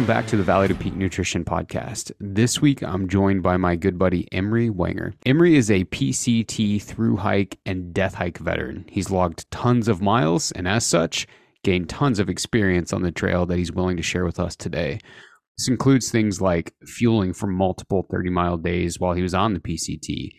Welcome back to the Valley to Peak Nutrition Podcast. This week, I'm joined by my good buddy Emory Wanger. Emory is a PCT through hike and death hike veteran. He's logged tons of miles and, as such, gained tons of experience on the trail that he's willing to share with us today. This includes things like fueling for multiple 30 mile days while he was on the PCT,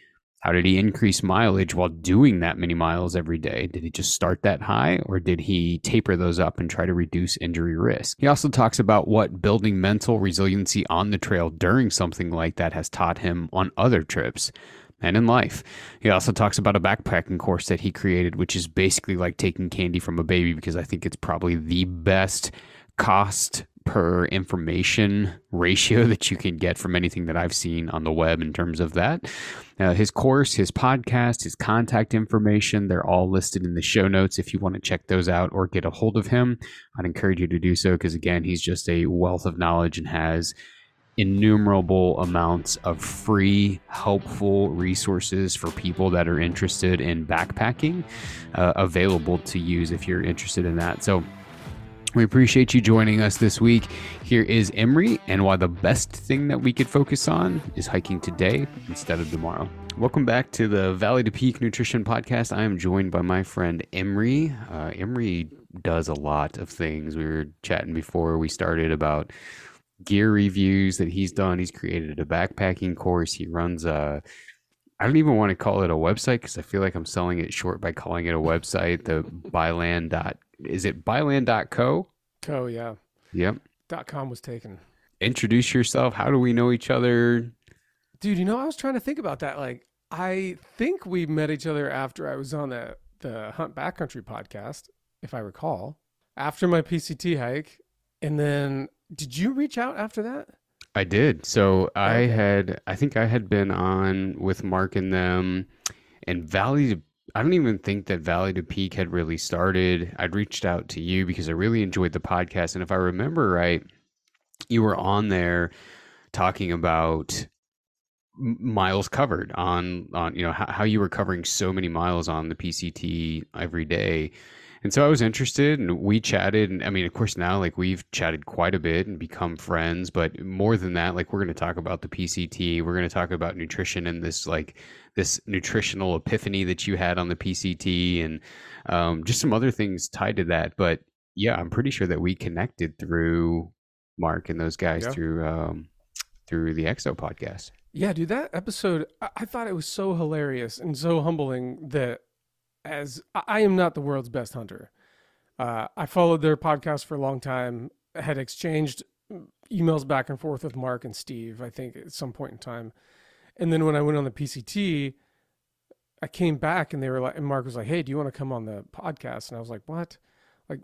how did he increase mileage while doing that many miles every day? Did he just start that high or did he taper those up and try to reduce injury risk? He also talks about what building mental resiliency on the trail during something like that has taught him on other trips and in life. He also talks about a backpacking course that he created, which is basically like taking candy from a baby because I think it's probably the best cost per information ratio that you can get from anything that I've seen on the web in terms of that. Uh, his course, his podcast, his contact information, they're all listed in the show notes if you want to check those out or get a hold of him. I'd encourage you to do so because, again, he's just a wealth of knowledge and has innumerable amounts of free, helpful resources for people that are interested in backpacking uh, available to use if you're interested in that. So, we appreciate you joining us this week. Here is Emory, and why the best thing that we could focus on is hiking today instead of tomorrow. Welcome back to the Valley to Peak Nutrition Podcast. I am joined by my friend Emory. Uh, Emory does a lot of things. We were chatting before we started about gear reviews that he's done. He's created a backpacking course. He runs a I don't even want to call it a website because I feel like I'm selling it short by calling it a website. The byland dot is it byland.co? Co, yeah. Yep. Dot com was taken. Introduce yourself. How do we know each other? Dude, you know, I was trying to think about that. Like, I think we met each other after I was on the the Hunt Backcountry podcast, if I recall, after my PCT hike. And then did you reach out after that? I did. So I had, I think I had been on with Mark and them, and Valley I don't even think that Valley to Peak had really started. I'd reached out to you because I really enjoyed the podcast. And if I remember right, you were on there talking about miles covered on on you know how, how you were covering so many miles on the PCT every day and so I was interested and we chatted. And I mean, of course, now like we've chatted quite a bit and become friends. But more than that, like we're going to talk about the PCT. We're going to talk about nutrition and this like this nutritional epiphany that you had on the PCT and um, just some other things tied to that. But yeah, I'm pretty sure that we connected through Mark and those guys yeah. through um, through the Exo podcast. Yeah, dude, that episode, I-, I thought it was so hilarious and so humbling that as I am not the world's best hunter. Uh, I followed their podcast for a long time, had exchanged emails back and forth with Mark and Steve, I think at some point in time. And then when I went on the PCT, I came back and they were like, and Mark was like, Hey, do you want to come on the podcast? And I was like, What? Like,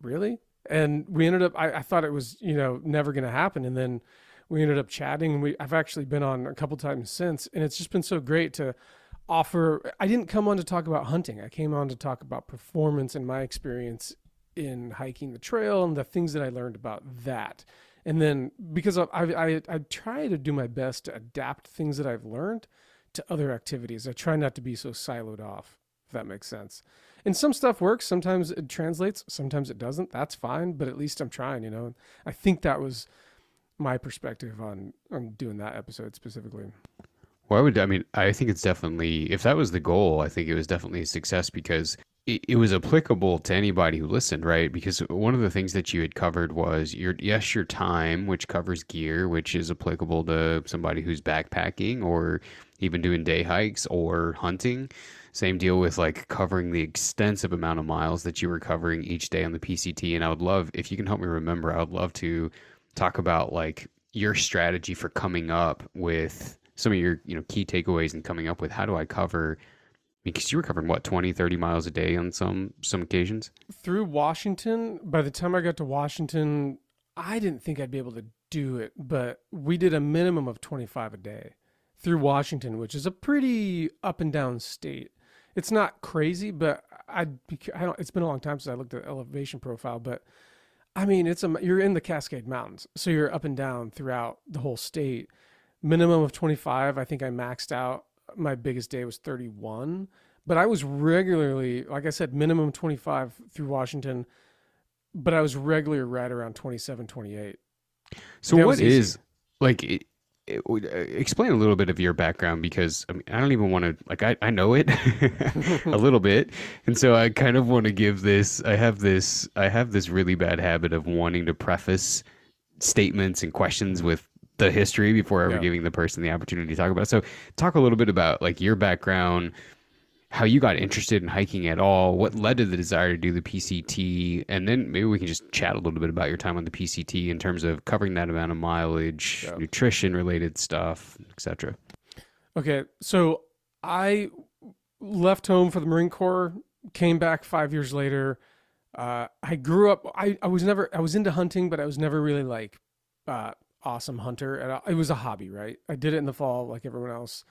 really? And we ended up, I, I thought it was, you know, never going to happen. And then we ended up chatting. And we, I've actually been on a couple times since. And it's just been so great to, offer I didn't come on to talk about hunting. I came on to talk about performance and my experience in hiking the trail and the things that I learned about that. And then because I I I try to do my best to adapt things that I've learned to other activities. I try not to be so siloed off, if that makes sense. And some stuff works, sometimes it translates, sometimes it doesn't. That's fine, but at least I'm trying, you know. I think that was my perspective on on doing that episode specifically. Well, I would. I mean, I think it's definitely if that was the goal, I think it was definitely a success because it, it, was applicable to anybody who listened, right? Because one of the things that you had covered was your yes, your time, which covers gear, which is applicable to somebody who's backpacking or even doing day hikes or hunting. Same deal with like covering the extensive amount of miles that you were covering each day on the PCT. And I would love if you can help me remember. I would love to talk about like your strategy for coming up with some of your you know key takeaways and coming up with how do I cover because you were covering what 20 30 miles a day on some some occasions? Through Washington by the time I got to Washington I didn't think I'd be able to do it but we did a minimum of 25 a day through Washington which is a pretty up and down state. It's not crazy but I I don't it's been a long time since I looked at elevation profile but I mean it's a you're in the Cascade Mountains so you're up and down throughout the whole state minimum of 25. I think I maxed out. My biggest day was 31, but I was regularly, like I said, minimum 25 through Washington. but I was regularly right around 27, 28. So That what is like? It, it, uh, explain a little bit of your background because I mean I don't even want to like I, I know it a little bit and so I kind of want to give this I have this I have this really bad habit of wanting to preface statements and questions with the history before ever Yeah. giving the person the opportunity to talk about it. So talk a little bit about like your background, how you got interested in hiking at all, what led to the desire to do the PCT, and then maybe we can just chat a little bit about your time on the PCT in terms of covering that amount of mileage, Yeah. nutrition related stuff, etc. Okay, so I left home for the Marine Corps, came back five years later. Uh, I grew up. I, I was never. I was into hunting, but I was never really like uh, awesome hunter. And I, it was a hobby, right? I did it in the fall, like everyone else.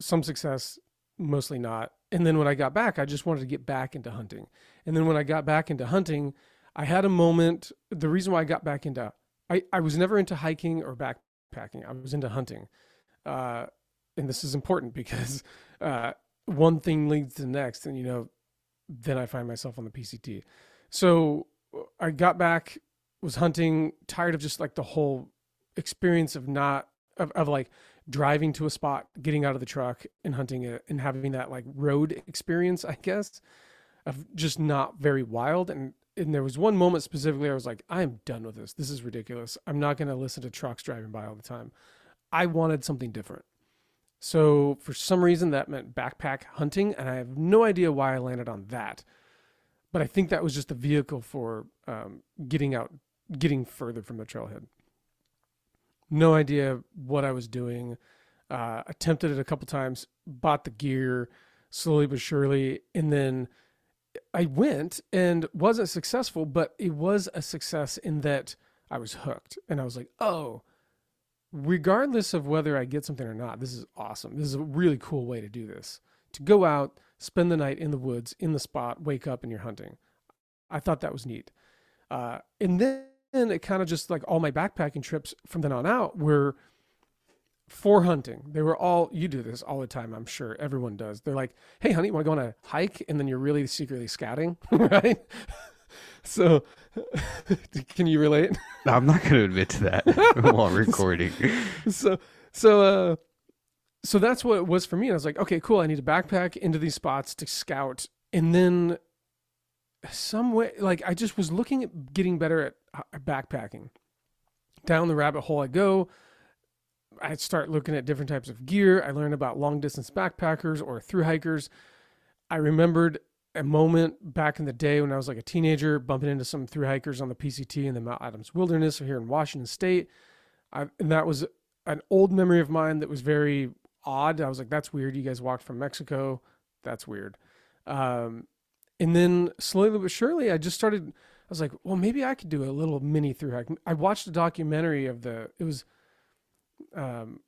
Some success, mostly not. And then when I got back, I just wanted to get back into hunting. And then when I got back into hunting, I had a moment. The reason why I got back into I, I was never into hiking or backpacking. I was into hunting. Uh, and this is important because uh, one thing leads to the next, and you know, then I find myself on the PCT. So I got back, was hunting, tired of just like the whole experience of not of, of like driving to a spot, getting out of the truck and hunting it, and having that like road experience, I guess, of just not very wild. And and there was one moment specifically, I was like, I am done with this. This is ridiculous. I'm not going to listen to trucks driving by all the time. I wanted something different. So for some reason that meant backpack hunting, and I have no idea why I landed on that. But I think that was just a vehicle for um, getting out, getting further from the trailhead. No idea what I was doing. Uh, attempted it a couple times, bought the gear slowly but surely, and then I went and wasn't successful, but it was a success in that I was hooked, and I was like, oh regardless of whether I get something or not, this is awesome. This is a really cool way to do this. To go out, spend the night in the woods, in the spot, wake up, and you're hunting. I thought that was neat. Uh, and then it kind of just like all my backpacking trips from then on out were for hunting. They were all, you do this all the time, I'm sure. Everyone does. They're like, hey, honey, want to go on a hike? And then you're really secretly scouting, right? so, can you relate? I'm not going to admit to that while recording. so so uh so that's what it was for me. And I was like, okay, cool. I need to backpack into these spots to scout. And then some way like I just was looking at getting better at backpacking. Down the rabbit hole I go. I start looking at different types of gear. I learn about long distance backpackers or through hikers. I remembered a moment back in the day when I was like a teenager, bumping into some through hikers on the PCT in the Mount Adams Wilderness here in Washington State. I, and that was an old memory of mine that was very odd. I was like, that's weird. You guys walked from Mexico. That's weird. Um, and then slowly but surely, I just started. I was like, well, maybe I could do a little mini through hike. I watched a documentary of the. It was, um,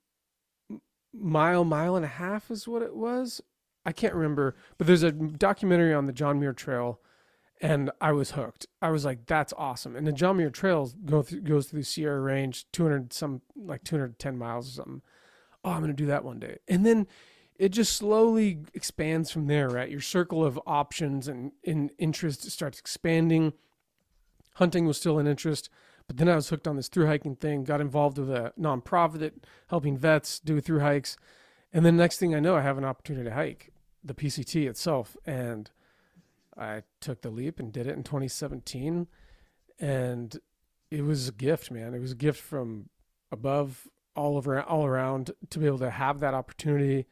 mile, mile and a half is what it was. I can't remember, but there's a documentary on the John Muir Trail, and I was hooked. I was like, "That's awesome!" And the John Muir Trail go through, goes through the Sierra Range, 200 some like 210 miles or something. Oh, I'm gonna do that one day, and then it just slowly expands from there. Right, your circle of options and in interest starts expanding. Hunting was still an interest, but then I was hooked on this through hiking thing. Got involved with a nonprofit that helping vets do through hikes. And then next thing I know, I have an opportunity to hike the PCT itself. And I took the leap and did it in 2017. And it was a gift, man. It was a gift from above, all over, all around to be able to have that opportunity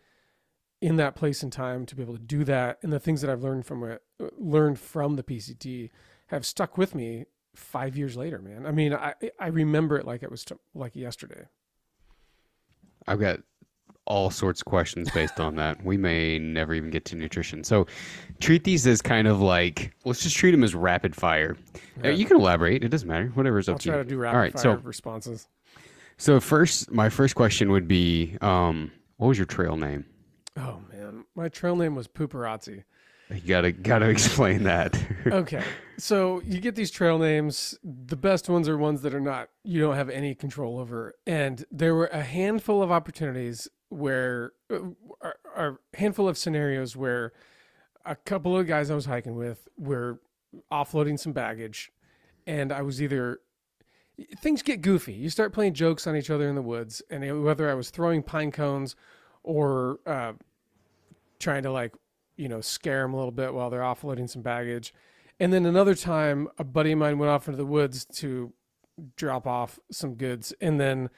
in that place and time to be able to do that. And the things that I've learned from it, uh, learned from the PCT have stuck with me five years later, man. I mean, I, I remember it like it was t- like yesterday. I've got all sorts of questions based on that. We may never even get to nutrition. So treat these as kind of like let's just treat them as rapid fire. Uh, Yeah. You can elaborate. It doesn't matter. Whatever is up I'll to try you. to do rapid all right. fire So responses. so first, my first question would be, um, what was your trail name? Oh man, my trail name was Pooperazzi. You gotta gotta explain that. Okay, so you get these trail names. The best ones are ones that are not you don't have any control over. And there were a handful of opportunities where, uh, are handful of scenarios where a couple of guys I was hiking with were offloading some baggage, and I was either things get goofy. You start playing jokes on each other in the woods, and whether I was throwing pine cones or uh, trying to like you know scare them a little bit while they're offloading some baggage, and then another time a buddy of mine went off into the woods to drop off some goods, and then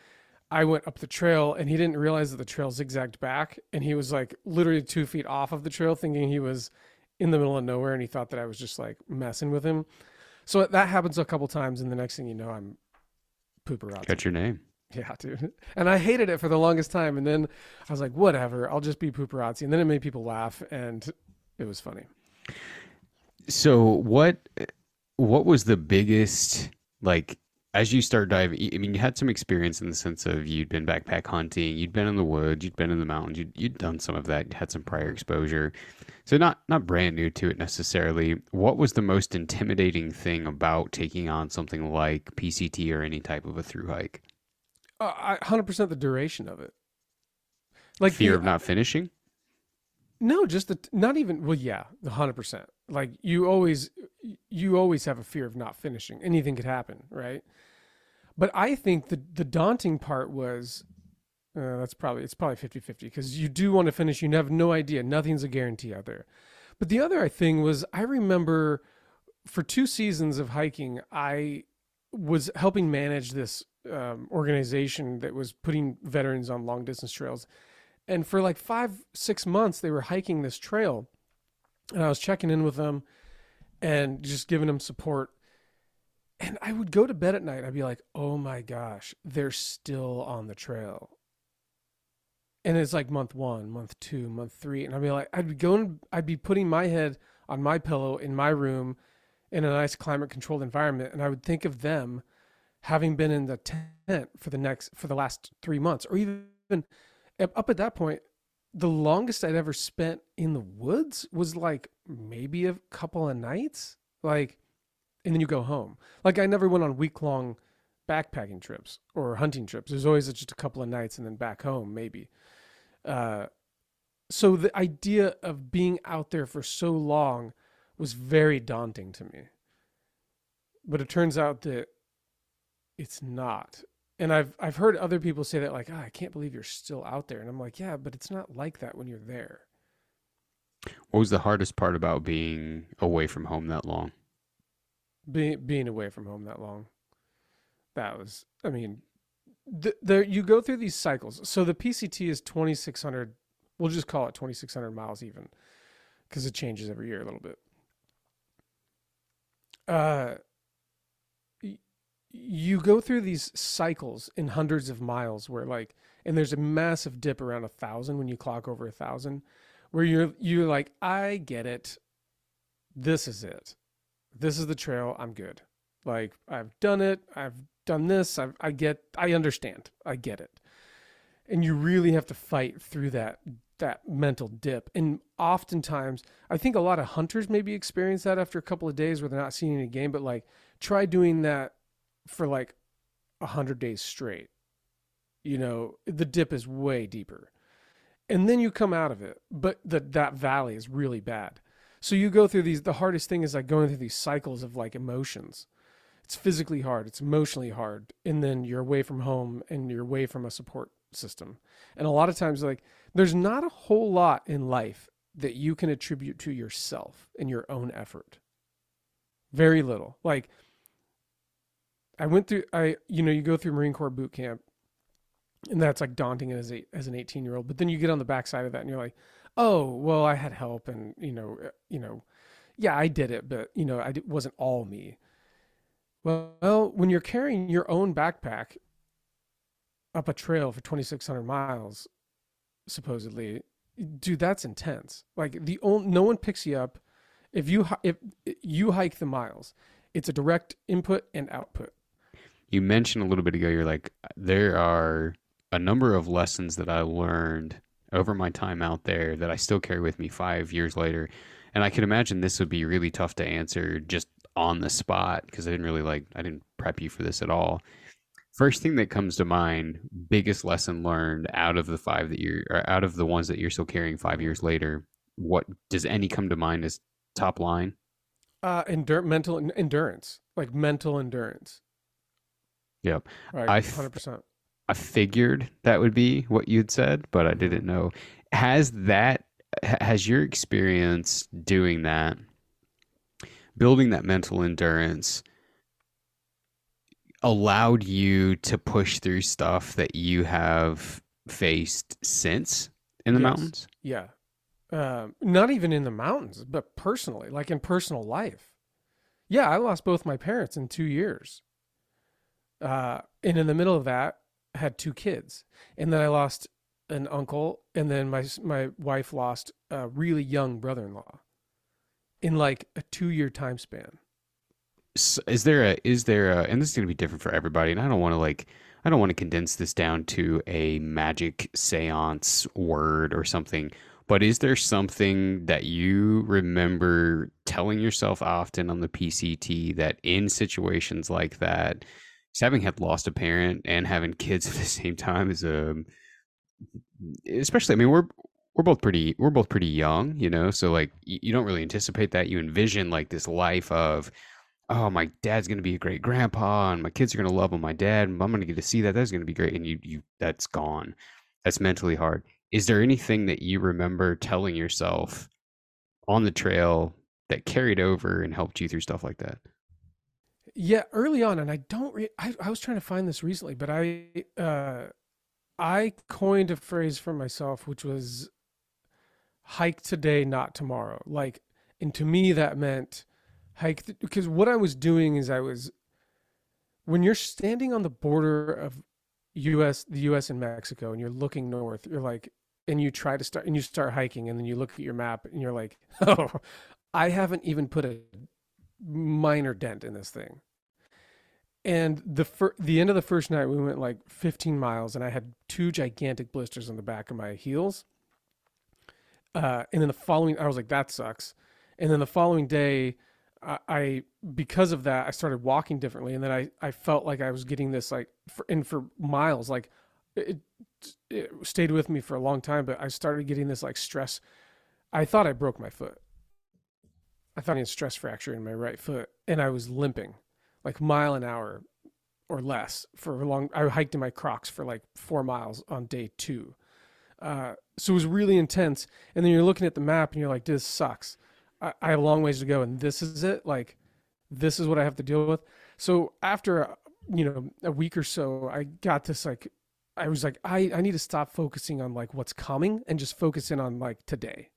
I went up the trail and he didn't realize that the trail zigzagged back and he was like literally two feet off of the trail thinking he was in the middle of nowhere and he thought that I was just like messing with him. So that happens a couple times and the next thing you know I'm pooperazzi. Got your name. Yeah, dude. And I hated it for the longest time and then I was like, whatever, I'll just be pooperazzi. And then it made people laugh and it was funny. So what what was the biggest like as you start diving, I mean, you had some experience in the sense of you'd been backpack hunting, you'd been in the woods, you'd been in the mountains, you'd, you'd done some of that, you had some prior exposure. So not not brand new to it necessarily. What was the most intimidating thing about taking on something like PCT or any type of a through hike? Uh, hundred percent the duration of it. Like fear the, of not finishing. No, just the not even. Well, yeah, the hundred percent. Like you always, you always have a fear of not finishing. Anything could happen, right? But I think the the daunting part was uh, that's probably it's probably 50-50 because you do want to finish. You have no idea. Nothing's a guarantee out there. But the other thing was I remember for two seasons of hiking, I was helping manage this um, organization that was putting veterans on long distance trails. And for like five, six months, they were hiking this trail. And I was checking in with them and just giving them support and I would go to bed at night. I'd be like, oh my gosh, they're still on the trail. And it's like month one, month two, month three. And I'd be like, I'd be going, I'd be putting my head on my pillow in my room in a nice climate controlled environment. And I would think of them having been in the tent for the next, for the last three months, or even up at that point, the longest I'd ever spent in the woods was like maybe a couple of nights. Like, and then you go home. Like I never went on week long backpacking trips or hunting trips. There's always just a couple of nights and then back home maybe. Uh, so the idea of being out there for so long was very daunting to me. But it turns out that it's not. And I've I've heard other people say that like, oh, I can't believe you're still out there. And I'm like, yeah, but it's not like that when you're there. What was the hardest part about being away from home that long? being being away from home that long. That was, I mean, the, there you go through these cycles. So the PCT is twenty six hundred. We'll just call it twenty six hundred miles even, because it changes every year a little bit. Uh, you go through these cycles in hundreds of miles where like, and there's a massive dip around a thousand when you clock over a thousand, where you're you're like, I get it. This is it this is the trail. I'm good. Like I've done it. I've done this. I've, I get. I understand. I get it. And you really have to fight through that that mental dip. And oftentimes, I think a lot of hunters maybe experience that after a couple of days where they're not seeing any game. But like, try doing that for like a hundred days straight. You know, the dip is way deeper, and then you come out of it. But that that valley is really bad so you go through these. The hardest thing is like going through these cycles of like emotions. It's physically hard. It's emotionally hard, and then you're away from home and you're away from a support system. And a lot of times, like there's not a whole lot in life that you can attribute to yourself and your own effort. Very little. Like I went through. I you know you go through Marine Corps boot camp, and that's like daunting as a as an 18 year old. But then you get on the backside of that, and you're like oh well i had help and you know uh, you know yeah i did it but you know I, it wasn't all me well when you're carrying your own backpack up a trail for 2600 miles supposedly dude that's intense like the only, no one picks you up if you if you hike the miles it's a direct input and output you mentioned a little bit ago you're like there are a number of lessons that i learned over my time out there that I still carry with me five years later. And I can imagine this would be really tough to answer just on the spot because I didn't really like, I didn't prep you for this at all. First thing that comes to mind, biggest lesson learned out of the five that you're, out of the ones that you're still carrying five years later, what does any come to mind as top line? Uh, endur- mental endurance, like mental endurance. Yep. Right. I f- hundred percent. I figured that would be what you'd said, but I didn't know. Has that has your experience doing that, building that mental endurance, allowed you to push through stuff that you have faced since in the Yes. mountains? Yeah. Um, not even in the mountains, but personally, like in personal life. Yeah, I lost both my parents in two years. Uh, and in the middle of that, I had two kids, and then I lost an uncle, and then my my wife lost a really young brother-in-law, in like a two-year time span. S- Is there a is there a and this is going to be different for everybody and I don't want to like I don't want to condense this down to a magic seance word or something but is there something that you remember telling yourself often on the PCT that in situations like that having had lost a parent and having kids at the same time is a especially I mean we're we're both pretty we're both pretty young you know so like you, you don't really anticipate that you envision like this life of oh, my dad's gonna be a great grandpa, and my kids are gonna love on my dad, and I'm gonna get to see that. That's gonna be great, and you, you, that's gone. That's mentally hard. Is there anything that you remember telling yourself on the trail that carried over and helped you through stuff like that? Yeah, early on, and I don't. Re- I I was trying to find this recently, but I uh, I coined a phrase for myself, which was "hike today, not tomorrow." Like, and to me, that meant hike th- because what I was doing is I was when you're standing on the border of U.S. the U.S. and Mexico, and you're looking north, you're like, and you try to start, and you start hiking, and then you look at your map, and you're like, oh, I haven't even put a minor dent in this thing. And the fir- the end of the first night, we went like 15 miles, and I had two gigantic blisters on the back of my heels. Uh, and then the following, I was like, that sucks. And then the following day, I, I because of that, I started walking differently, and then I I felt like I was getting this like, for, and for miles, like it, it stayed with me for a long time, but I started getting this like stress. I thought I broke my foot. I found a stress fracture in my right foot, and I was limping like mile an hour or less for a long. I hiked in my Crocs for like four miles on day two, uh, so it was really intense. And then you're looking at the map, and you're like, "This sucks. I, I have a long ways to go, and this is it. Like, this is what I have to deal with." So after uh, you know a week or so, I got this like. I was like, I, I need to stop focusing on like what's coming and just focus in on like today.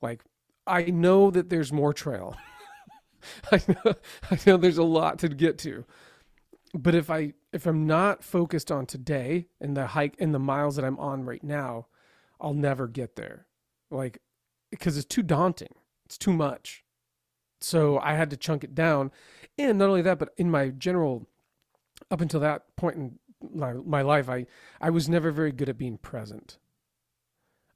Like I know that there's more trail. I know, I know there's a lot to get to. But if I if I'm not focused on today and the hike and the miles that I'm on right now, I'll never get there. Like because it's too daunting. It's too much. So I had to chunk it down. And not only that, but in my general up until that point in my, my life, I I was never very good at being present.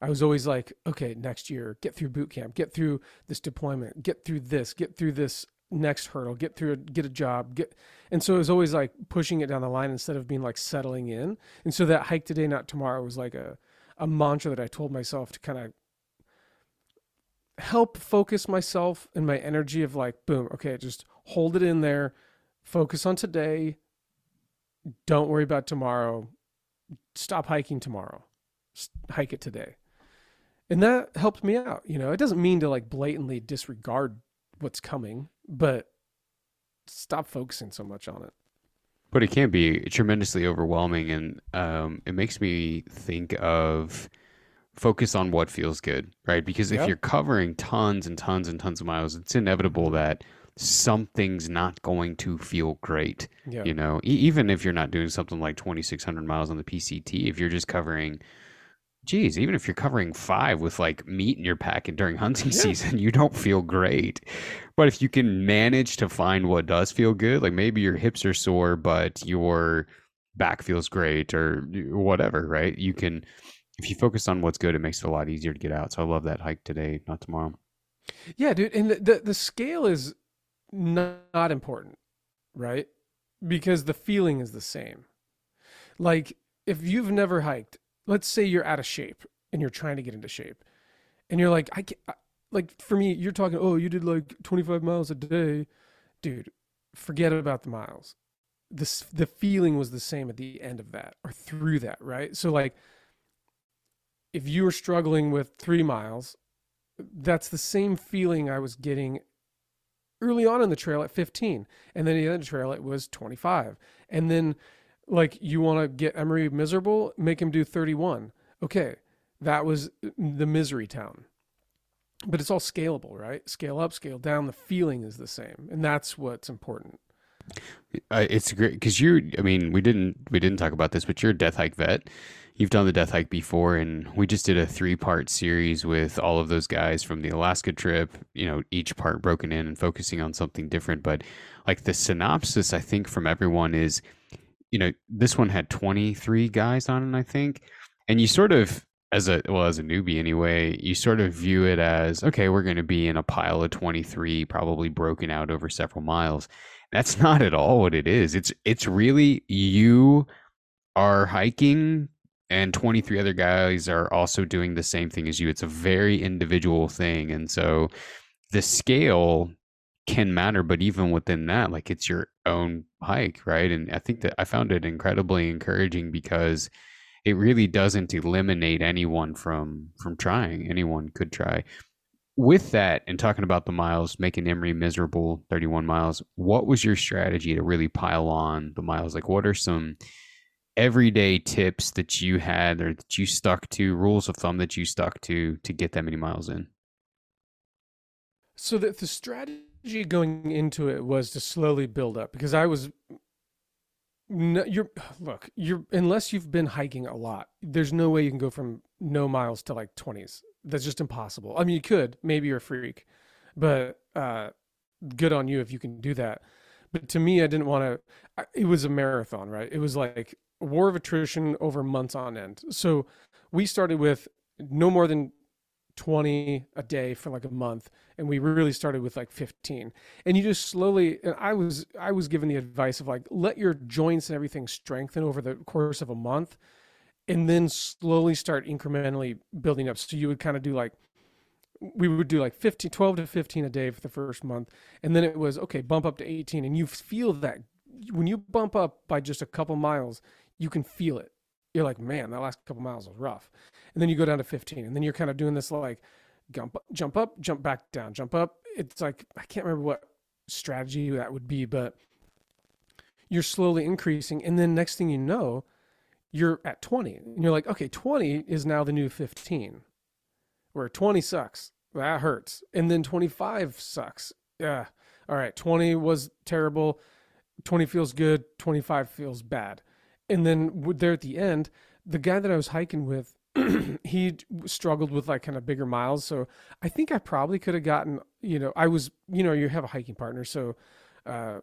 I was always like, okay, next year, get through boot camp, get through this deployment, get through this, get through this next hurdle, get through, get a job, get. And so it was always like pushing it down the line instead of being like settling in. And so that hike today, not tomorrow, was like a a mantra that I told myself to kind of help focus myself and my energy of like, boom, okay, just hold it in there, focus on today, don't worry about tomorrow, stop hiking tomorrow, hike it today and that helped me out you know it doesn't mean to like blatantly disregard what's coming but stop focusing so much on it But it can be tremendously overwhelming, and um, it makes me think of focus on what feels good, right? Because if Yep. you're covering tons and tons and tons of miles, it's inevitable that something's not going to feel great. yeah You know, e- even if you're not doing something like 2,600 miles on the PCT, if you're just covering, geez, even if you're covering five with like meat in your packet during hunting Yeah. season, you don't feel great. But if you can manage to find what does feel good, like maybe your hips are sore, but your back feels great or whatever, right? You can, if you focus on what's good, it makes it a lot easier to get out. So I love that hike today, not tomorrow. yeah dude and the, the, the scale is not, not important right because the feeling is the same like if you've never hiked let's say you're out of shape and you're trying to get into shape and you're like i can't, like for me, you're talking, oh, you did like 25 miles a day. Dude, forget about the miles. This the feeling was the same at the end of that or through that, right? So like if you were struggling with 3 miles, that's the same feeling I was getting early on in the trail at 15 and then the end of the trail it was 25 and then like you want to get emory miserable? Make him do 31 okay that was the misery town. But it's all scalable right? Scale up scale down the feeling is the same and that's what's important. Uh, it's great because you're i mean we didn't we didn't talk about this but you're a death hike vet. You've done the death hike before and we just did a three part series with all of those guys from the alaska trip you know each part broken in and focusing on something different. But like the synopsis i think from everyone is you know this one had 23 guys on it i think. And you sort of as a well as a newbie anyway you sort of view it as okay we're going to be in a pile of 23 probably broken out over several miles. That's not at all what it is. It's it's really you are hiking and 23 other guys are also doing the same thing as you. It's a very individual thing. And so the scale can matter but even within that like it's your own hike right? And i think that i found it incredibly encouraging because it really doesn't eliminate anyone from from trying anyone could try. With that and talking about the miles making emory miserable 31 miles what was your strategy to really pile on the miles? Like what are some everyday tips that you had or that you stuck to rules of thumb that you stuck to to get that many miles in? So that the strategy going into it was to slowly build up because i was no, you're look you're unless you've been hiking a lot there's no way you can go from no miles to like 20s that's just impossible. I mean you could maybe you're a freak but uh good on you if you can do that. But to me i didn't want to it was a marathon right? It was like war of attrition over months on end. So we started with no more than 20 a day for like a month and we really started with like 15 and you just slowly and i was i was given the advice of like let your joints and everything strengthen over the course of a month and then slowly start incrementally building up so you would kind of do like we would do like 15 12 to 15 a day for the first month and then it was okay bump up to 18 and you feel that when you bump up by just a couple miles you can feel it. You're like, man, that last couple miles was rough. And then you go down to 15, and then you're kind of doing this like jump, jump up, jump back down, jump up. It's like I can't remember what strategy that would be, but you're slowly increasing, and then next thing you know, you're at 20, and you're like, okay, 20 is now the new 15, where 20 sucks, that hurts, and then 25 sucks. Yeah, all right, 20 was terrible. 20 feels good, 25 feels bad and then there at the end, the guy that I was hiking with, he struggled with like kind of bigger miles. So I think I probably could have gotten, you know, I was, you know, you have a hiking partner. So uh,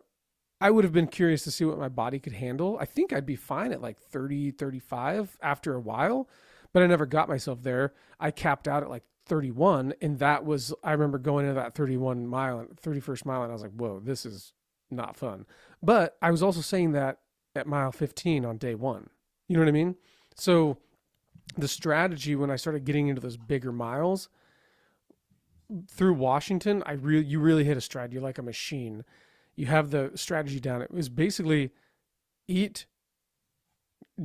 I would have been curious to see what my body could handle. I think I'd be fine at like 30, 35 after a while, but I never got myself there. I capped out at like 31. And that was, I remember going into that 31 mile, 31st mile, and I was like, whoa, this is not fun. But I was also saying that at mile 15 on day one. You know what I mean? So the strategy when I started getting into those bigger miles through Washington, I really you really hit a stride. You're like a machine. You have the strategy down. It was basically eat,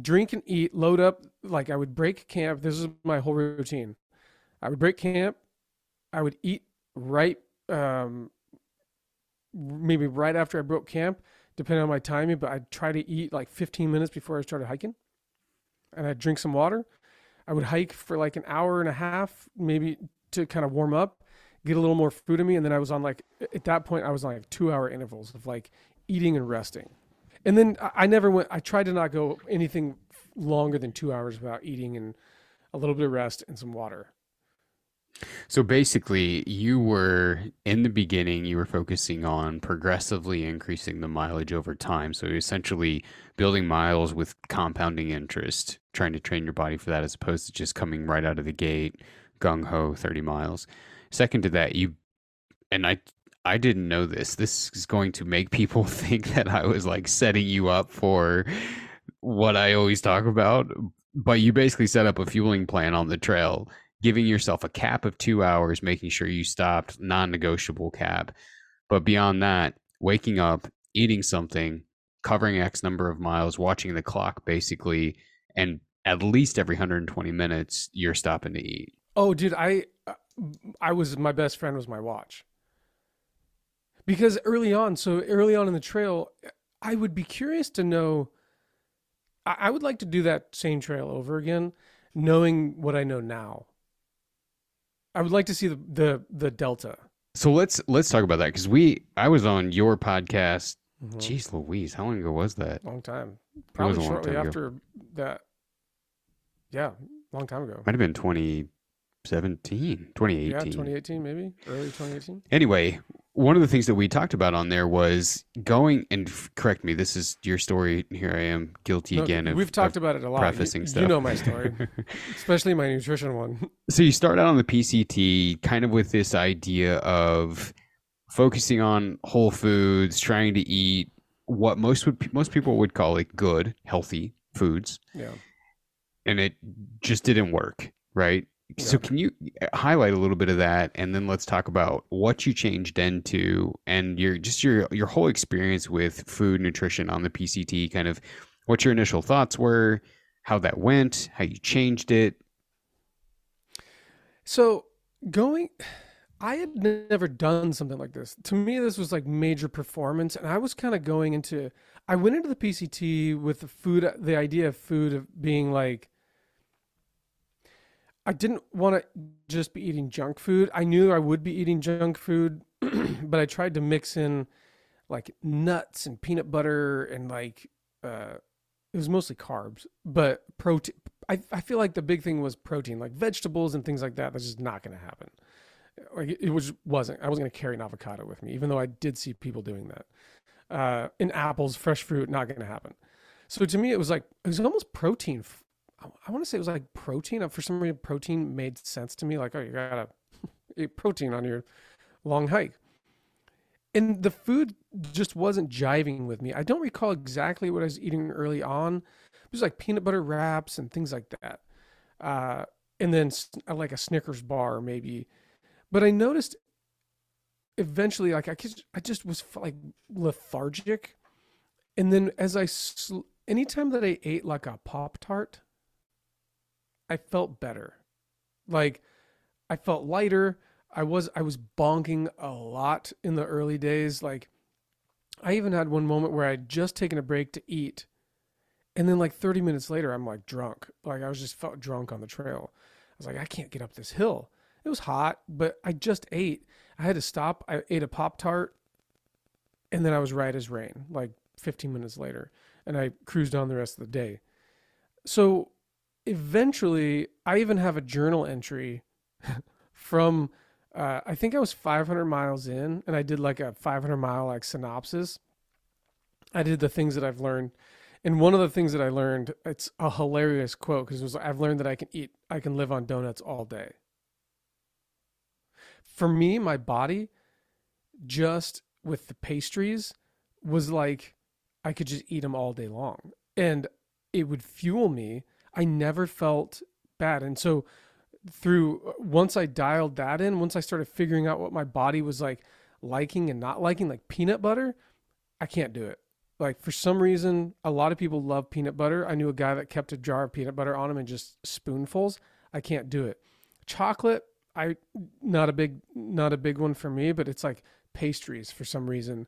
drink and eat, load up. Like I would break camp. This is my whole routine. I would break camp. I would eat right, um, maybe right after I broke camp depending on my timing, but I'd try to eat like 15 minutes before I started hiking. And I'd drink some water. I would hike for like an hour and a half, maybe to kind of warm up, get a little more food in me. And then I was on like, at that point, I was on like two hour intervals of like eating and resting. And then I never went, I tried to not go anything longer than two hours without eating and a little bit of rest and some water. So basically, you were in the beginning, you were focusing on progressively increasing the mileage over time. So essentially, building miles with compounding interest, trying to train your body for that as opposed to just coming right out of the gate, gung ho, 30 miles. Second to that, you, and I, I didn't know this. This is going to make people think that I was like setting you up for what I always talk about. But you basically set up a fueling plan on the trail giving yourself a cap of two hours, making sure you stopped, non negotiable cap. But beyond that, waking up, eating something, covering X number of miles, watching the clock basically, and at least every 120 minutes, you're stopping to eat. Oh, dude, I uh, I was my best friend was my watch. Because early on, so early on in the trail, I would be curious to know. I, I would like to do that same trail over again, knowing what I know now. I would like to see the the, the delta. So let's let's talk about that because we I was on your podcast. Mhm. Jeez Louise, how long ago was that? Long time. Probably shortly time ago. after that. Yeah, long time ago. Might have been 2017, 2018. Yeah, 2018 maybe, early 2018. Anyway, one of the things that we talked about on there was going and f- correct me. This is your story. Here I am, guilty No, again. Of, we've talked about it a lot. You- prefacing you, stuff. know my story, especially my nutrition one. so you start out on the PCT, kind of with this idea of focusing on whole foods, trying to eat what most would most people would call like good, healthy foods, Yeah. and it just didn't work, right? So can you uh, highlight a little bit of that, and then let's talk about what you changed into, and your just your your whole experience with food nutrition on the PCT, kind of what your initial thoughts were, how that went, how you changed it. So going, I had never done something like this. To me, this was like major performance, and I was kind of going into. I went into the PCT with the food, the idea of food of being like. I didn't want to just be eating junk food. I knew I would be eating junk food, but I tried to mix in like nuts and peanut butter and like uh it was mostly carbs, but protein I, I feel like the big thing was protein, like vegetables and things like that. That's just not going to happen. Like it, was wasn't. I wasn't going to carry an avocado with me, even though I did see people doing that. Uh, in apples, fresh fruit, not going to happen. So to me, it was like it was almost protein. I, want to say it was like protein. For some reason, protein made sense to me. Like, oh, you gotta eat protein on your long hike. And the food just wasn't jiving with me. I don't recall exactly what I was eating early on. It was like peanut butter wraps and things like that. Uh, and then like a Snickers bar maybe. But I noticed eventually, like I just, I just was like lethargic. And then as I, sl- anytime that I ate like a Pop Tart, I felt better. Like I felt lighter. I was I was bonking a lot in the early days. Like I even had one moment where I'd just taken a break to eat. And then like 30 minutes later I'm like drunk. Like I was just felt drunk on the trail. I was like I can't get up this hill. It was hot, but I just ate. I had to stop. I ate a Pop Tart and then I was right as rain like 15 minutes later and I cruised on the rest of the day. So eventually I even have a journal entry from uh, I think I was 500 miles in, and I did like a 500 mile like synopsis. I did the things that I've learned, and one of the things that I learned, it's a hilarious quote because it was I've learned that I can eat, I can live on donuts all day. For me, my body, just with the pastries, was like I could just eat them all day long, and it would fuel me. I never felt bad, and so through once I dialed that in, once I started figuring out what my body was like liking and not liking, like peanut butter, I can't do it. Like for some reason, a lot of people love peanut butter. I knew a guy that kept a jar of peanut butter on him and just spoonfuls. I can't do it. Chocolate, I not a big not a big one for me, but it's like pastries for some reason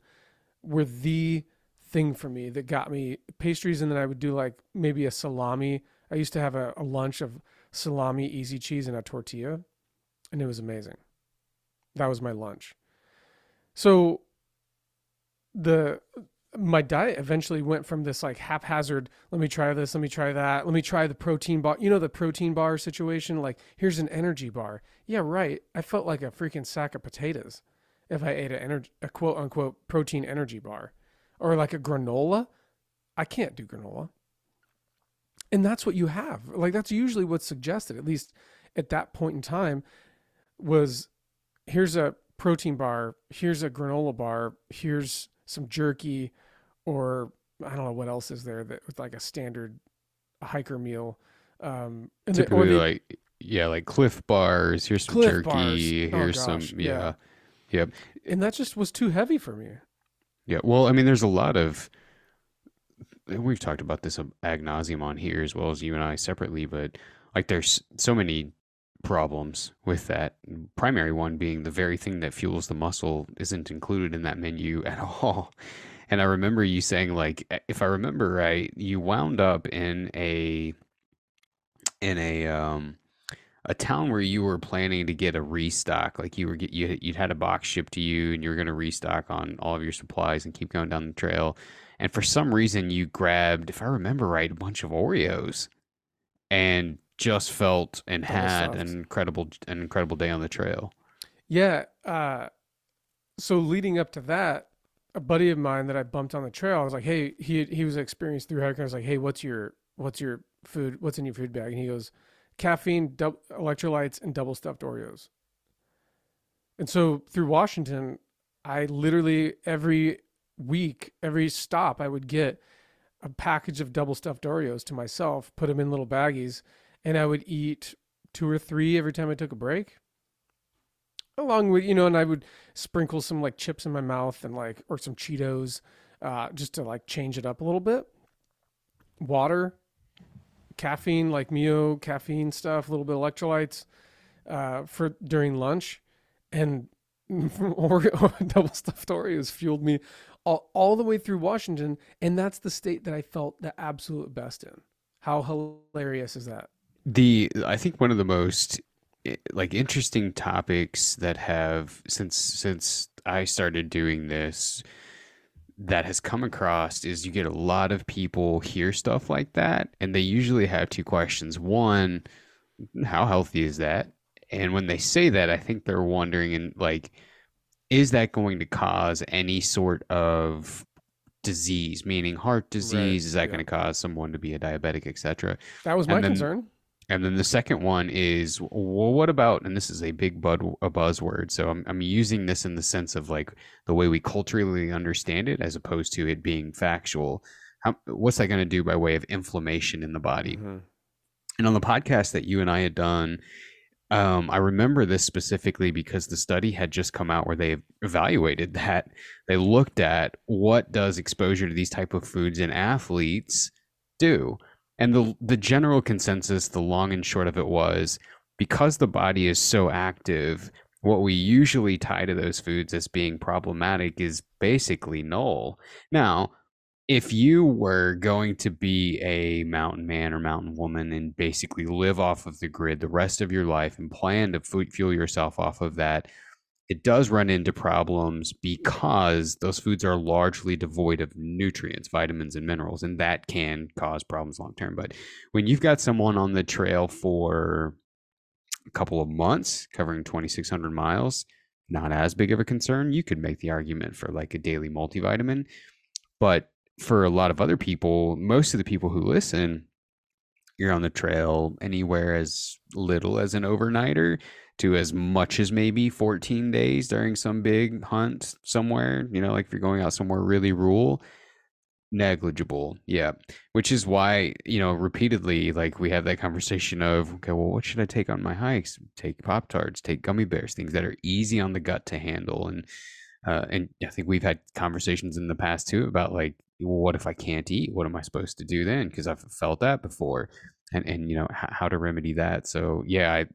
were the thing for me that got me pastries and then I would do like maybe a salami. I used to have a, a lunch of salami, easy cheese, and a tortilla, and it was amazing. That was my lunch. So the my diet eventually went from this like haphazard, let me try this, let me try that, let me try the protein bar. You know the protein bar situation, like here's an energy bar. Yeah, right. I felt like a freaking sack of potatoes if I ate a energy a quote unquote protein energy bar. Or like a granola. I can't do granola and that's what you have like that's usually what's suggested at least at that point in time was here's a protein bar here's a granola bar here's some jerky or i don't know what else is there that with like a standard hiker meal um and Typically, they- like yeah, like Clif Bars. Here's some jerky. Bars. Oh, Here's some yeah. yeah. yeah, And that just was too heavy for me. yeah. Well, I mean, there's a lot of. We've talked about this ad nauseum on here as well as you and I separately, but like there's so many problems with that. Primary one being the very thing that fuels the muscle isn't included in that menu at all. And I remember you saying like if I remember right, you wound up in a in a um a town where you were planning to get a restock like you were get you you'd had a box shipped to you and you were going to restock on all of your supplies and keep going down the trail and for some reason you grabbed if i remember right a bunch of oreos and just felt and had an incredible an incredible day on the trail Yeah. Uh, so leading up to that, a buddy of mine that I bumped on the trail, I was like, "Hey, he he was experienced through hiking." I was like, "Hey, what's your what's your food? What's in your food bag?" And he goes, "Caffeine, dou- electrolytes, and double stuffed Oreos." And so through Washington, I literally every week, every stop, I would get a package of double stuffed Oreos to myself, put them in little baggies, and I would eat two or three every time I took a break. Along with you know and i would sprinkle some like chips in my mouth and like or some cheetos uh, just to like change it up a little bit. Water caffeine like MiO caffeine stuff a little bit electrolytes uh, for during lunch. And Oreo, double stuffed oreos fueled me all, all the way through washington and that's the state that i felt the absolute best in. How hilarious is that? The i think one of the most eh, like interesting topics that have since since i started doing this that has come across is you get a lot of people hear stuff like that and they usually have two questions. One how healthy is that? And when they say that i think they're wondering and like is that going to cause any sort of disease meaning heart disease is that yeah. going to cause someone to be a diabetic etc that was And my then- concern and then the second one is, well, what about, and this is a big bud, a buzzword. So I'm, I'm using this in the sense of like the way we culturally understand it, as opposed to it being factual. How, what's that going to do by way of inflammation in the body? Mhm. And on the podcast that you and I had done, um, I remember this specifically because the study had just come out where they evaluated that. They looked at what does exposure to these type of foods in athletes do, and the the general consensus, the long and short of it was because the body is so active. What we usually tie to those foods as being problematic is basically null. Now, if you were going to be a mountain man or mountain woman and basically live off of the grid the rest of your life and plan to fuel yourself off of that, it does run into problems because those foods are largely devoid of nutrients, vitamins, and minerals, and that can cause problems long term. But when you've got someone on the trail for a couple of months covering 2,600 miles, not as big of a concern. You could make the argument for like a daily multivitamin. But for a lot of other people, most of the people who listen, you're on the trail anywhere as little as an overnighter to as much as maybe 14 days during some big hunt somewhere, you know, like if you're going out somewhere really rural, negligible. Yeah. Which is why, you know, repeatedly, like we have that conversation of, okay, well, what should I take on my hikes? Take Pop Tarts, take gummy bears, things that are easy on the gut to handle. And, uh, and I think we've had conversations in the past too about like, well, what if I can't eat? What am I supposed to do then? Because I've felt that before, and and you know h- how to remedy that. So yeah, I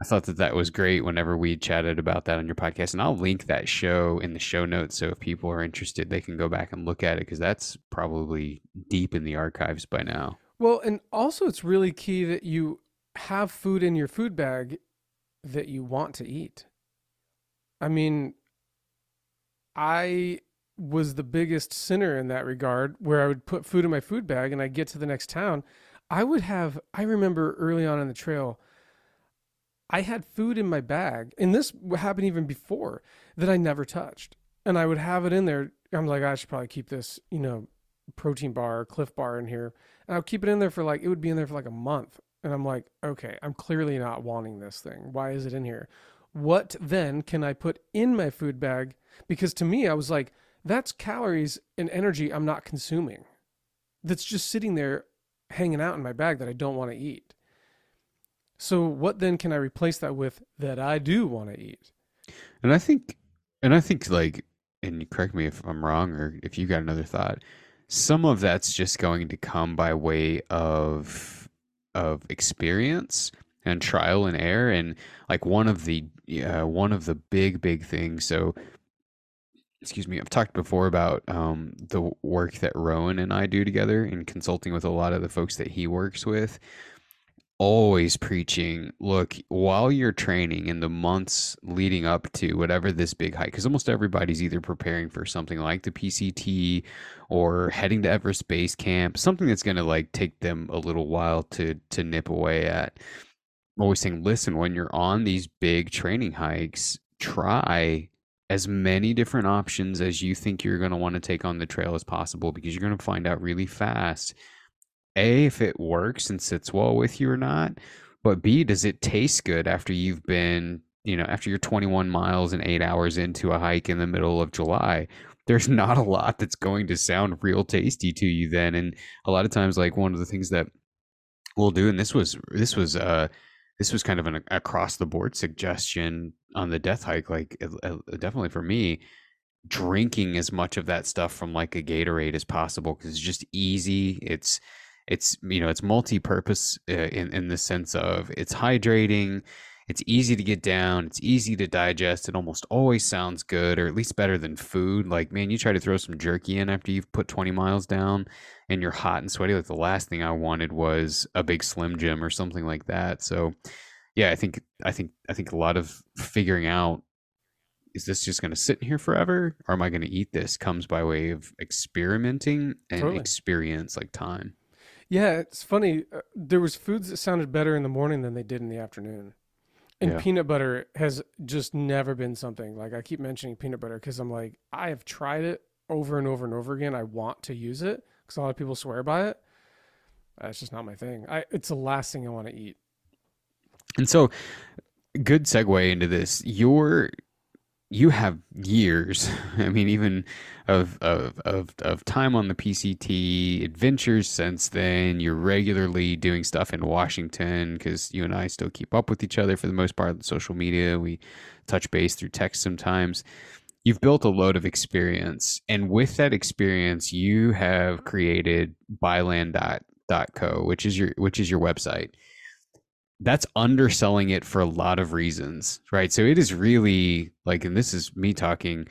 I thought that that was great. Whenever we chatted about that on your podcast, and I'll link that show in the show notes. So if people are interested, they can go back and look at it because that's probably deep in the archives by now. Well, and also it's really key that you have food in your food bag that you want to eat. I mean, I was the biggest sinner in that regard where I would put food in my food bag and I'd get to the next town. I would have, I remember early on in the trail, I had food in my bag, and this happened even before that I never touched. And I would have it in there. I'm like, I should probably keep this, you know, protein bar Clif bar in here. And I'll keep it in there for like, it would be in there for like a month. And I'm like, okay, I'm clearly not wanting this thing. Why is it in here? What then can I put in my food bag? Because to me, I was like, that's calories and energy I'm not consuming. That's just sitting there hanging out in my bag that I don't want to eat. So what then can I replace that with that I do want to eat? And I think, and I think like, and correct me if I'm wrong or if you got another thought. Some of that's just going to come by way of of experience and trial and error. And like one of the uh, one of the big big things. So, excuse me, I've talked before about um, the work that Rowan and I do together in consulting with a lot of the folks that he works with. Always preaching look while you're training in the months leading up to whatever this big hike because almost everybody's either preparing for something like the pct or heading to everest base camp something that's going to like take them a little while to to nip away at. I'm always saying listen when you're on these big training hikes try as many different options as you think you're going to want to take on the trail as possible because you're going to find out really fast a, if it works and sits well with you or not, but B, does it taste good after you've been, you know, after you're 21 miles and eight hours into a hike in the middle of July? There's not a lot that's going to sound real tasty to you then. And a lot of times, like one of the things that we'll do, and this was, this was, uh, this was kind of an across the board suggestion on the death hike, like uh, definitely for me, drinking as much of that stuff from like a Gatorade as possible because it's just easy. It's, it's you know it's multi-purpose uh, in in the sense of it's hydrating it's easy to get down it's easy to digest it almost always sounds good or at least better than food like man you try to throw some jerky in after you've put 20 miles down and you're hot and sweaty like the last thing i wanted was a big slim jim or something like that so yeah i think i think i think a lot of figuring out is this just going to sit in here forever or am i going to eat this comes by way of experimenting and totally. experience like time yeah, it's funny. Uh, there was foods that sounded better in the morning than they did in the afternoon. And yeah. peanut butter has just never been something like I keep mentioning peanut butter because I'm like I have tried it over and over and over again. I want to use it because a lot of people swear by it. That's just not my thing. I it's the last thing I want to eat. And so, good segue into this. Your you have years i mean even of, of of of time on the pct adventures since then. You're regularly doing stuff in washington because you and i still keep up with each other for the most part on social media. We touch base through text sometimes. You've built a load of experience and with that experience you have created byland.co which is your which is your website that's underselling it for a lot of reasons, right? So it is really like, and this is me talking,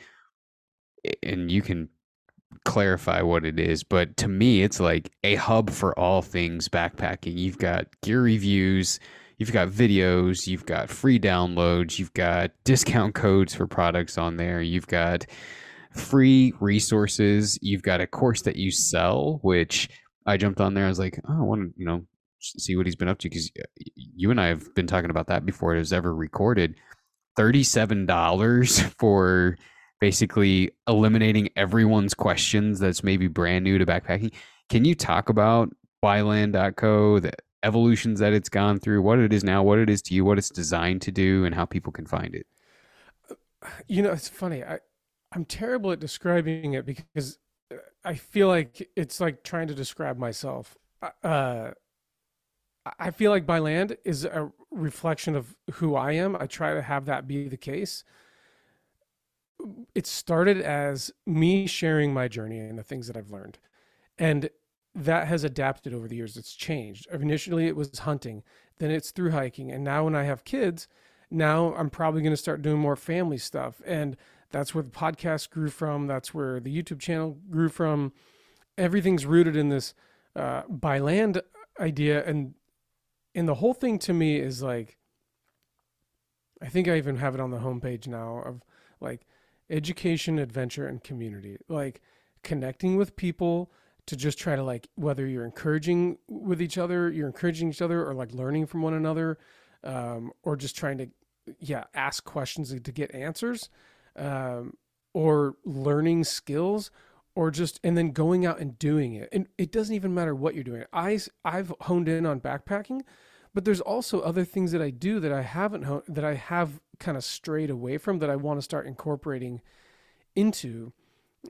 and you can clarify what it is, but to me, it's like a hub for all things backpacking. You've got gear reviews, you've got videos, you've got free downloads, you've got discount codes for products on there, you've got free resources, you've got a course that you sell, which I jumped on there. I was like, oh, I want to, you know, see what he's been up to because uh, you and I have been talking about that before it was ever recorded. Thirty-seven dollars for basically eliminating everyone's questions that's maybe brand new to backpacking. Can you talk about byland.co, the evolutions that it's gone through, what it is now, what it is to you, what it's designed to do, and how people can find it? You know, it's funny. I I'm terrible at describing it because uh, I feel like it's like trying to describe myself. Uh, I feel like by land is a reflection of who I am. I try to have that be the case. It started as me sharing my journey and the things that I've learned. And that has adapted over the years. It's changed. Initially, it was hunting, then it's through hiking. And now, when I have kids, now I'm probably going to start doing more family stuff. And that's where the podcast grew from. That's where the YouTube channel grew from. Everything's rooted in this uh, Byland idea. And and the whole thing to me is like I think I even have it on the homepage now of like education, adventure, and community. Like connecting with people to just try to like whether you're encouraging with each other, you're encouraging each other, or like learning from one another, um, or just trying to yeah ask questions to get answers, um, or learning skills, or just and then going out and doing it and it doesn't even matter what you're doing i i've honed in on backpacking but there's also other things that i do that i haven't honed, that i have kind of strayed away from that i want to start incorporating into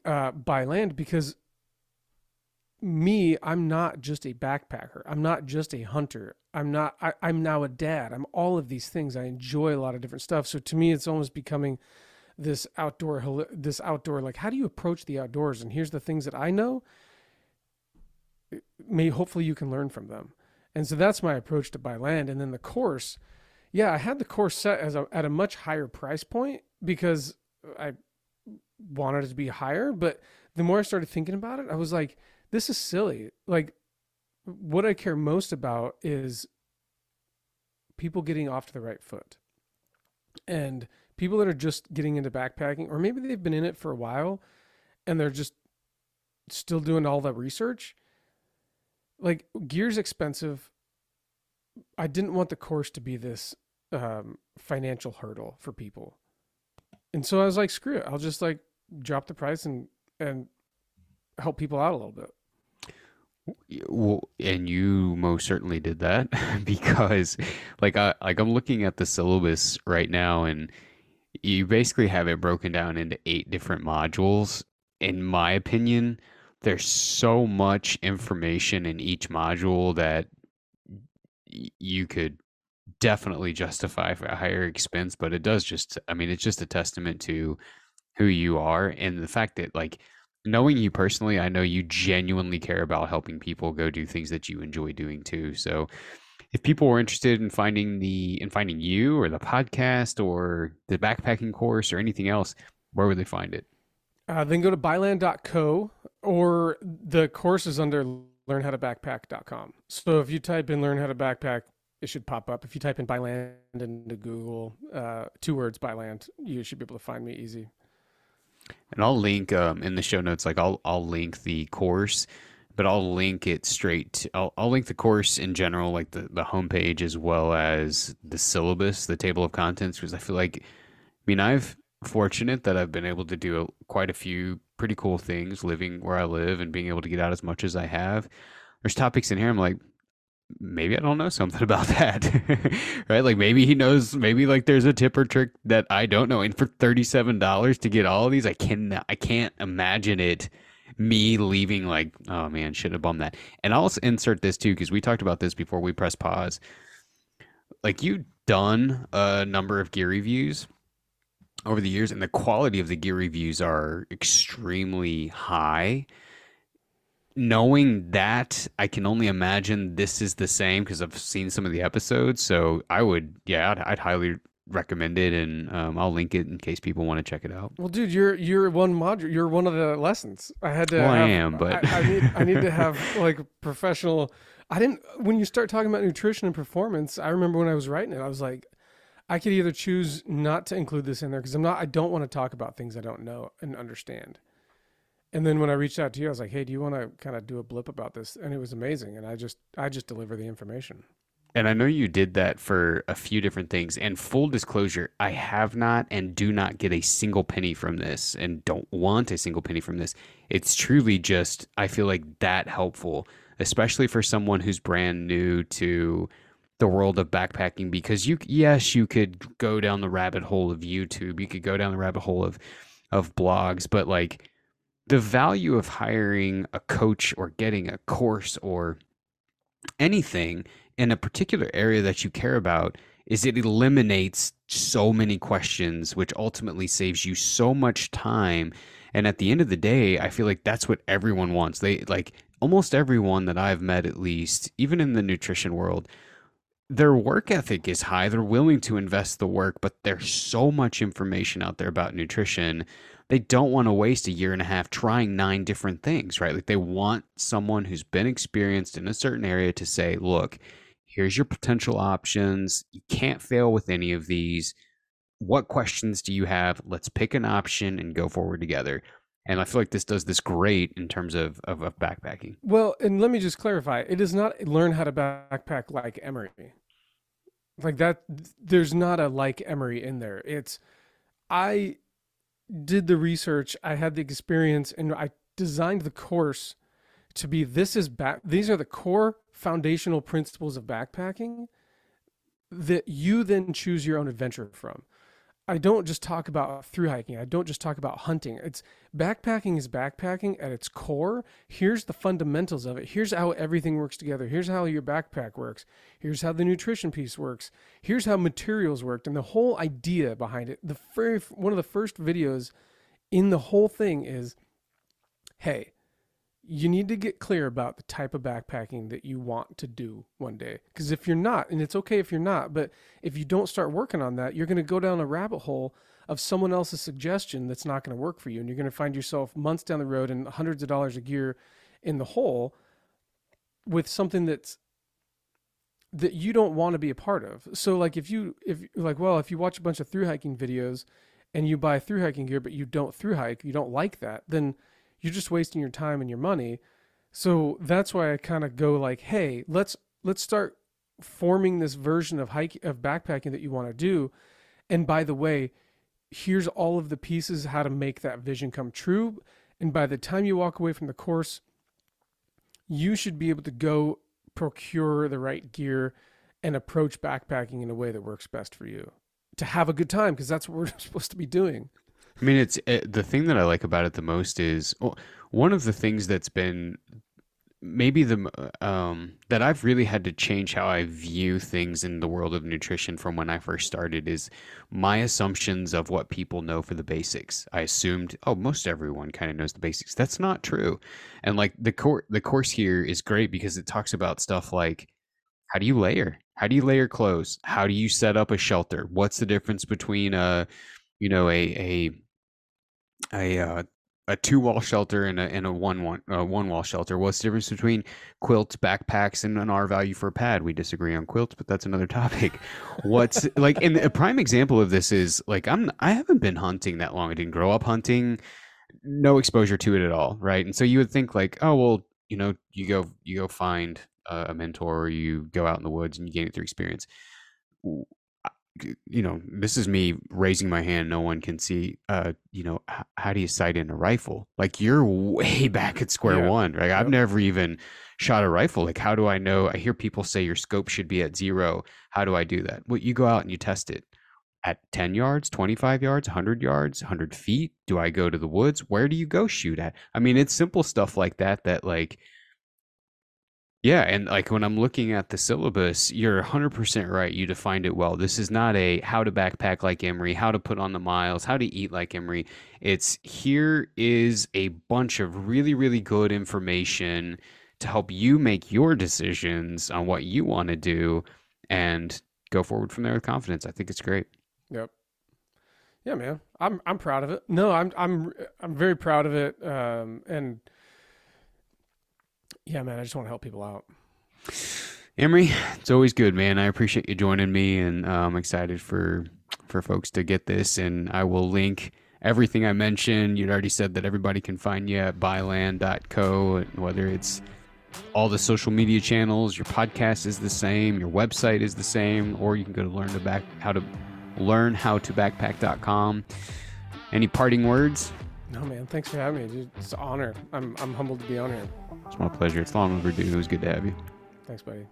uh, Byland because me, I'm not just a backpacker. I'm not just a hunter. I'm not, I, I'm now a dad. I'm all of these things. I enjoy a lot of different stuff. So to me, it's almost becoming this outdoor, this outdoor, like, how do you approach the outdoors? And here's the things that I know. Eh, may hopefully you can learn from them. And so that's my approach to Byland. And then the course, yeah, I had the course set as a, at a much higher price point because I wanted it to be higher. But the more I started thinking about it, I was like, this is silly. Like, what I care most about is people getting off to the right foot. And people that are just getting into backpacking, or maybe they've been in it for a while and they're just still doing all the research. Like, gear's expensive. I didn't want the course to be this um, financial hurdle for people. And so I was like, screw it. I'll just like drop the price and, and help people out a little bit. Well, and you most certainly did that because, like, I like I'm looking at the syllabus right now, and you basically have it broken down into eight different modules. In my opinion, there's so much information in each module that you could definitely justify for a higher expense. But it does just, I mean, it's just a testament to who you are and the fact that, like, knowing you personally, I know you genuinely care about helping people go do things that you enjoy doing too. So if people were interested in finding the in finding you or the podcast or the backpacking course or anything else, where would they find it? Uh, then go to byland.co or the course is under learnhowtobackpack.com. So if you type in learn how to backpack, it should pop up. If you type in Byland into Google, uh, two words Byland, you should be able to find me easy. And I'll link um, in the show notes. Like I'll I'll link the course, but I'll link it straight. To, I'll I'll link the course in general, like the the homepage as well as the syllabus, the table of contents, because I feel like, I mean, I've fortunate that I've been able to do a, quite a few pretty cool things living where I live and being able to get out as much as I have. There's topics in here I'm like, maybe I don't know something about that. right? Like maybe he knows maybe like there's a tip or trick that I don't know. And for $37 to get all these, I can I can't imagine it me leaving like, oh man, should have bummed that. And I'll insert this too, because we talked about this before we press pause. Like you done a number of gear reviews over the years, and the quality of the gear reviews are extremely high knowing that, I can only imagine this is the same because I've seen some of the episodes. So I would, yeah, I'd, I'd highly recommend it, and um, I'll link it in case people want to check it out. Well, dude, you're you're one module. You're one of the lessons. I had to. Well, have, I am, but I, I need I need to have like professional. I didn't. When you start talking about nutrition and performance, I remember when I was writing it, I was like, I could either choose not to include this in there because I'm not. I don't want to talk about things I don't know and understand. And then when I reached out to you, I was like, "Hey, do you want to kind of do a blip about this?" And it was amazing. And I just, I just deliver the information. And I know you did that for a few different things. And full disclosure, I have not and do not get a single penny from this, and don't want a single penny from this. It's truly just, I feel like that helpful, especially for someone who's brand new to the world of backpacking. Because you, yes, you could go down the rabbit hole of YouTube, you could go down the rabbit hole of of blogs, but like the value of hiring a coach or getting a course or anything in a particular area that you care about is it eliminates so many questions which ultimately saves you so much time. And at the end of the day i feel like that's what everyone wants. They like almost everyone that i've met at least even in the nutrition world their work ethic is high. They're willing to invest the work but there's so much information out there about nutrition. They don't want to waste a year and a half trying nine different things, right? Like they want someone who's been experienced in a certain area to say, look, here's your potential options. You can't fail with any of these. What questions do you have? Let's pick an option and go forward together. And I feel like this does this great in terms of, of, of backpacking. Well, and let me just clarify it is not learn how to backpack like Emory. Like that, there's not a like Emory in there. It's, I did the research, I had the experience, and I designed the course to be this is back. These are the core foundational principles of backpacking that you then choose your own adventure from. I don't just talk about through hiking. I don't just talk about hunting. It's backpacking is backpacking at its core. Here's the fundamentals of it. Here's how everything works together. Here's how your backpack works. Here's how the nutrition piece works. Here's how materials worked and the whole idea behind it. The very one of the first videos in the whole thing is hey, you need to get clear about the type of backpacking that you want to do one day. Because if you're not, and it's okay if you're not, but if you don't start working on that, you're going to go down a rabbit hole of someone else's suggestion that's not going to work for you. And you're going to find yourself months down the road and hundreds of dollars of gear in the hole with something that's that you don't want to be a part of. So like if you if like well if you watch a bunch of through hiking videos and you buy through hiking gear but you don't through hike, you don't like that, then you're just wasting your time and your money. So that's why I kind of go like, hey, let's let's start forming this version of hike of backpacking that you want to do. And by the way, here's all of the pieces how to make that vision come true. And by the time you walk away from the course, you should be able to go procure the right gear and approach backpacking in a way that works best for you to have a good time because that's what we're supposed to be doing. I mean, it's it, the thing that I like about it the most is well, one of the things that's been maybe the uh, um, that I've really had to change how I view things in the world of nutrition from when I first started is my assumptions of what people know for the basics. I assumed, oh, most everyone kind of knows the basics. That's not true. And like the course, the course here is great because it talks about stuff like how do you layer? How do you layer clothes? How do you set up a shelter? What's the difference between a you know a a a uh, a two wall shelter and a and a one one uh, one wall shelter. What's the difference between quilts, backpacks, and an R value for a pad? We disagree on quilts, but that's another topic. What's like, and a prime example of this is like I'm I haven't been hunting that long. I didn't grow up hunting, no exposure to it at all, right? And so you would think like, oh well, you know, you go you go find a mentor, or you go out in the woods and you gain it through experience you know, this is me raising my hand. No one can see. Uh, you know, h- how do you sight in a rifle? Like you're way back at square yeah. one. Right? Yep. I've never even shot a rifle. Like, how do I know? I hear people say your scope should be at zero. How do I do that? Well, you go out and you test it at 10 yards, 25 yards, 100 yards, 100 feet. Do I go to the woods? Where do you go shoot at? I mean, it's simple stuff like that that like yeah, and like when I'm looking at the syllabus, you're 100% right. You defined it well. This is not a how to backpack like Emory, how to put on the miles, how to eat like Emory. It's here is a bunch of really, really good information to help you make your decisions on what you want to do and go forward from there with confidence. I think it's great. Yep. Yeah, man. I'm I'm proud of it. No, I'm I'm I'm very proud of it. Um, and yeah, man, I just want to help people out. Emory, it's always good, man. I appreciate you joining me, and uh, I'm excited for for folks to get this. And I will link everything I mentioned. You'd already said that everybody can find you at byland.co, whether it's all the social media channels, your podcast is the same, your website is the same, or you can go to learn to back how to learn how to backpack.com. Any parting words? No, man. Thanks for having me. It's an honor. I'm I'm humbled to be on here. It's my pleasure. It's long overdue. It was good to have you. Thanks, buddy.